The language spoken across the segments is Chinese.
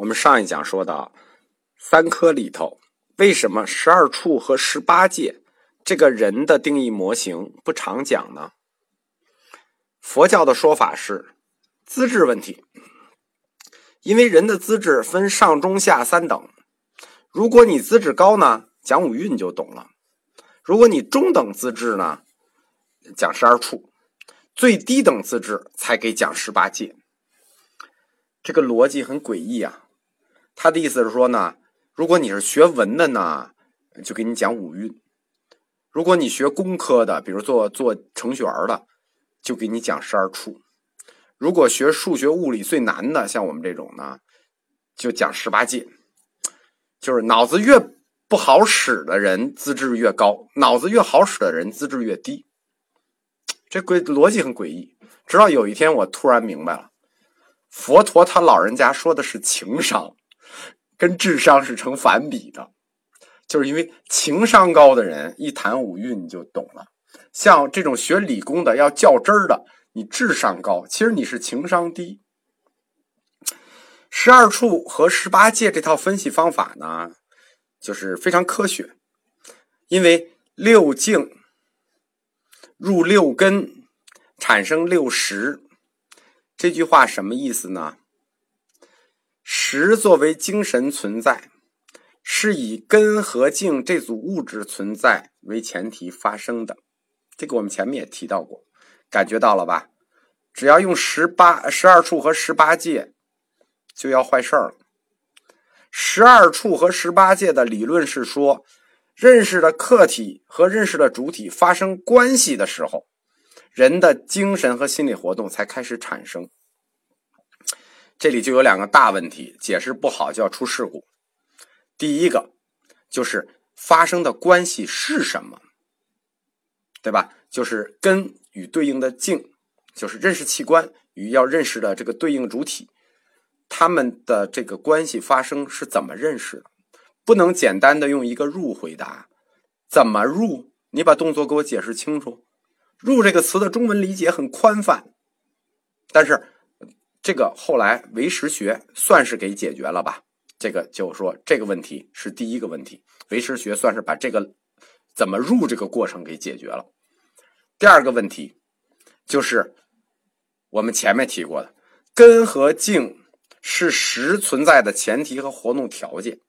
我们上一讲说到，三科里头为什么十二处和十八界这个人的定义模型不常讲呢？佛教的说法是资质问题，因为人的资质分上中下三等，如果你资质高呢，讲五蕴就懂了；如果你中等资质呢，讲十二处；最低等资质才给讲十八界。这个逻辑很诡异啊！他的意思是说呢，如果你是学文的呢，就给你讲五蕴；如果你学工科的，比如做做程序员的，就给你讲十二处；如果学数学物理最难的，像我们这种呢，就讲十八戒。就是脑子越不好使的人资质越高，脑子越好使的人资质越低。这诡逻辑很诡异。直到有一天，我突然明白了，佛陀他老人家说的是情商。跟智商是成反比的，就是因为情商高的人一谈五蕴你就懂了。像这种学理工的要较真儿的，你智商高，其实你是情商低。十二处和十八界这套分析方法呢，就是非常科学，因为六境入六根，产生六识。这句话什么意思呢？识作为精神存在，是以根和境这组物质存在为前提发生的。这个我们前面也提到过，感觉到了吧？只要用十八、十二处和十八界，就要坏事儿了。十二处和十八界的理论是说，认识的客体和认识的主体发生关系的时候，人的精神和心理活动才开始产生。这里就有两个大问题，解释不好就要出事故。第一个就是发生的关系是什么，对吧？就是根与对应的境，就是认识器官与要认识的这个对应主体，他们的这个关系发生是怎么认识的？不能简单的用一个入回答。怎么入？你把动作给我解释清楚。入这个词的中文理解很宽泛，但是。这个后来唯识学算是给解决了吧？这个就是说这个问题是第一个问题，唯识学算是把这个怎么入这个过程给解决了。第二个问题就是我们前面提过的，根和境是实存在的前提和活动条件。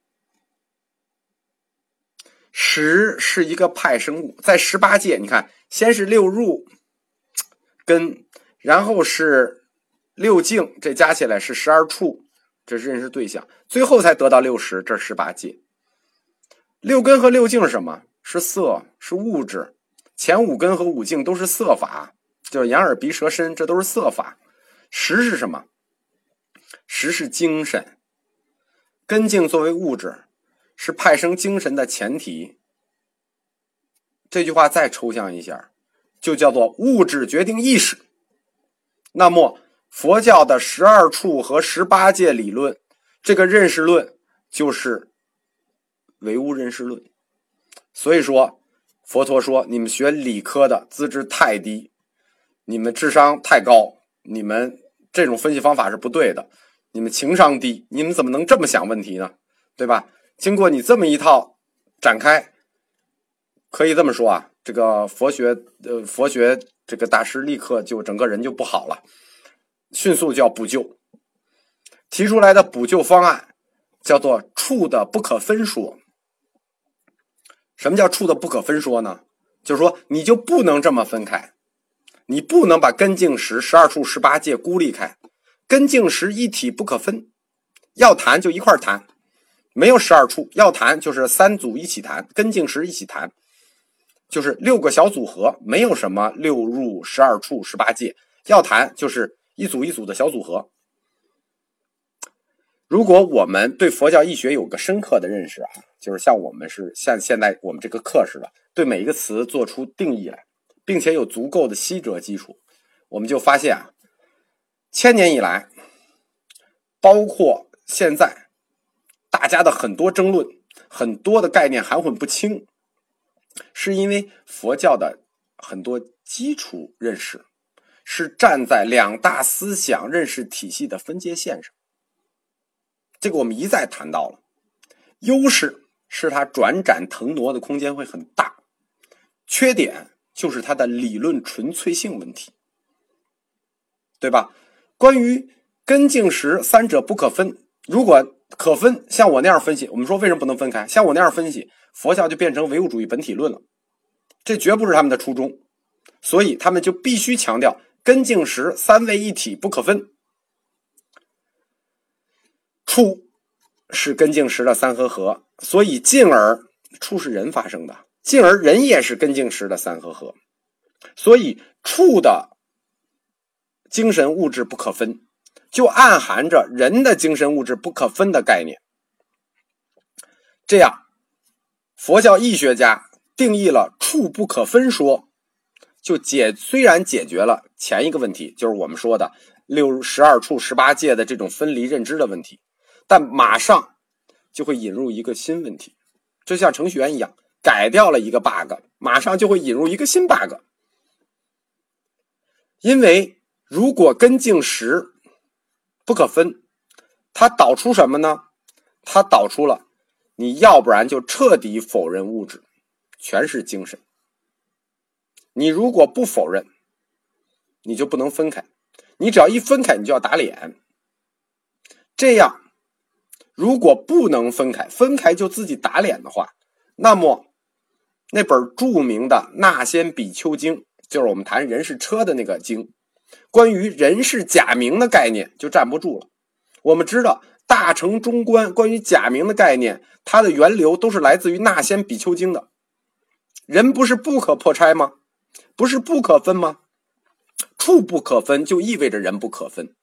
实是一个派生物，在十八界，你看，先是六入根，然后是。六境这加起来是十二处，这是认识对象，最后才得到六十，这是十八界。六根和六境是什么？是色，是物质。前五根和五境都是色法，就是眼耳鼻舌身，这都是色法。识是什么？识是精神。根境作为物质，是派生精神的前提。这句话再抽象一下，就叫做物质决定意识。那么。佛教的十二处和十八界理论，这个认识论就是唯物认识论。所以说，佛陀说：“你们学理科的资质太低，你们智商太高，你们这种分析方法是不对的。你们情商低，你们怎么能这么想问题呢？对吧？经过你这么一套展开，可以这么说啊，这个佛学呃，佛学这个大师立刻就整个人就不好了。”迅速就要补救，提出来的补救方案叫做“处的不可分说”。什么叫“处的不可分说”呢？就是说你就不能这么分开，你不能把根茎石十二处十八界孤立开，根茎石一体不可分，要谈就一块谈，没有十二处，要谈就是三组一起谈，根茎石一起谈，就是六个小组合，没有什么六入十二处十八界，要谈就是。一组一组的小组合。如果我们对佛教义学有个深刻的认识啊，就是像我们是像现在我们这个课似的，对每一个词做出定义来，并且有足够的西哲基础，我们就发现啊，千年以来，包括现在，大家的很多争论，很多的概念含混不清，是因为佛教的很多基础认识。是站在两大思想认识体系的分界线上，这个我们一再谈到了。优势是它转展腾挪的空间会很大，缺点就是它的理论纯粹性问题，对吧？关于根茎实三者不可分，如果可分，像我那样分析，我们说为什么不能分开？像我那样分析，佛教就变成唯物主义本体论了，这绝不是他们的初衷，所以他们就必须强调根茎实三位一体不可分。处是根茎实的三合合，所以进而处是人发生的，进而人也是根茎实的三合合，所以处的精神物质不可分，就暗含着人的精神物质不可分的概念。这样，佛教义学家定义了处不可分说，就解虽然解决了前一个问题，就是我们说的六十二处十八界的这种分离认知的问题。但马上就会引入一个新问题，就像程序员一样，改掉了一个 bug，马上就会引入一个新 bug。因为如果根茎实不可分，它导出什么呢？它导出了你要不然就彻底否认物质，全是精神。你如果不否认，你就不能分开。你只要一分开，你就要打脸。这样。如果不能分开，分开就自己打脸的话，那么那本著名的《那先比丘经》，就是我们谈人是车的那个经，关于人是假名的概念就站不住了。我们知道大乘中观关于假名的概念，它的源流都是来自于《那先比丘经》的。人不是不可破拆吗？不是不可分吗？处不可分就意味着人不可分，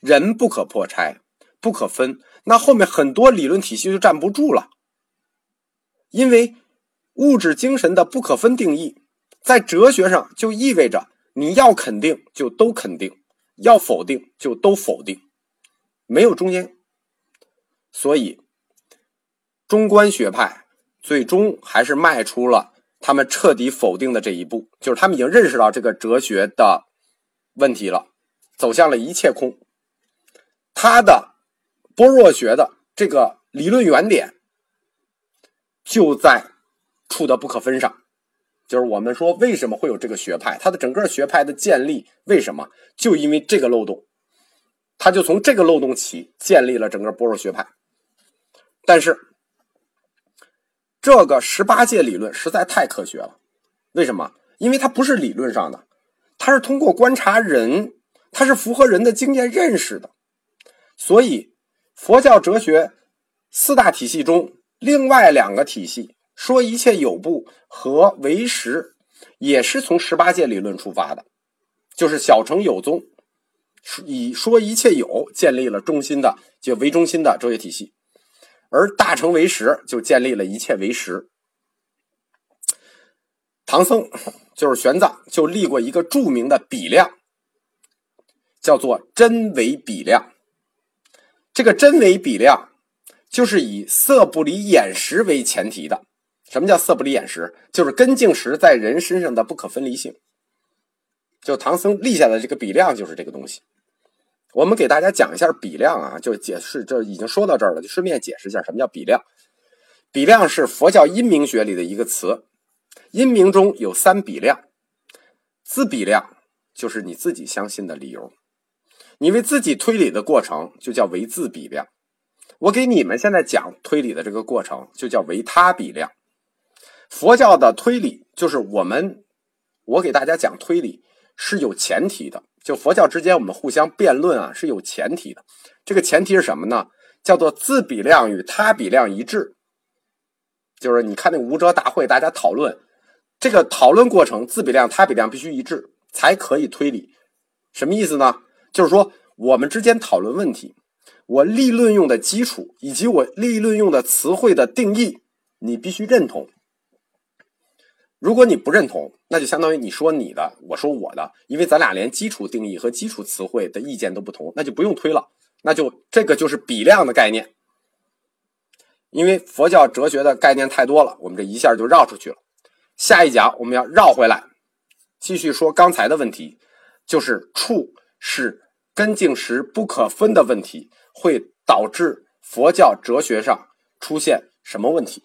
人不可破拆，不可分。那后面很多理论体系就站不住了，因为物质精神的不可分定义，在哲学上就意味着你要肯定就都肯定，要否定就都否定，没有中间。所以，中观学派最终还是迈出了他们彻底否定的这一步，就是他们已经认识到这个哲学的问题了，走向了一切空。他的。般若学的这个理论原点就在处的不可分上，就是我们说为什么会有这个学派，它的整个学派的建立为什么？就因为这个漏洞，他就从这个漏洞起建立了整个般若学派。但是这个十八界理论实在太科学了，为什么？因为它不是理论上的，它是通过观察人，它是符合人的经验认识的，所以。佛教哲学四大体系中，另外两个体系说一切有部和唯识，也是从十八界理论出发的，就是小乘有宗以说一切有建立了中心的就为中心的哲学体系，而大成唯实就建立了一切唯实。唐僧就是玄奘就立过一个著名的比量，叫做真伪比量。这个真伪比量，就是以色不离眼识为前提的。什么叫色不离眼识？就是根茎识在人身上的不可分离性。就唐僧立下的这个比量，就是这个东西。我们给大家讲一下比量啊，就解释，这已经说到这儿了，就顺便解释一下什么叫比量。比量是佛教因明学里的一个词，因明中有三比量，自比量就是你自己相信的理由。你为自己推理的过程就叫为自比量，我给你们现在讲推理的这个过程就叫为他比量。佛教的推理就是我们，我给大家讲推理是有前提的，就佛教之间我们互相辩论啊是有前提的。这个前提是什么呢？叫做自比量与他比量一致。就是你看那无遮大会，大家讨论这个讨论过程，自比量、他比量必须一致才可以推理。什么意思呢？就是说，我们之间讨论问题，我立论用的基础以及我立论用的词汇的定义，你必须认同。如果你不认同，那就相当于你说你的，我说我的，因为咱俩连基础定义和基础词汇的意见都不同，那就不用推了，那就这个就是比量的概念。因为佛教哲学的概念太多了，我们这一下就绕出去了。下一讲我们要绕回来，继续说刚才的问题，就是处。是根茎时不可分的问题，会导致佛教哲学上出现什么问题。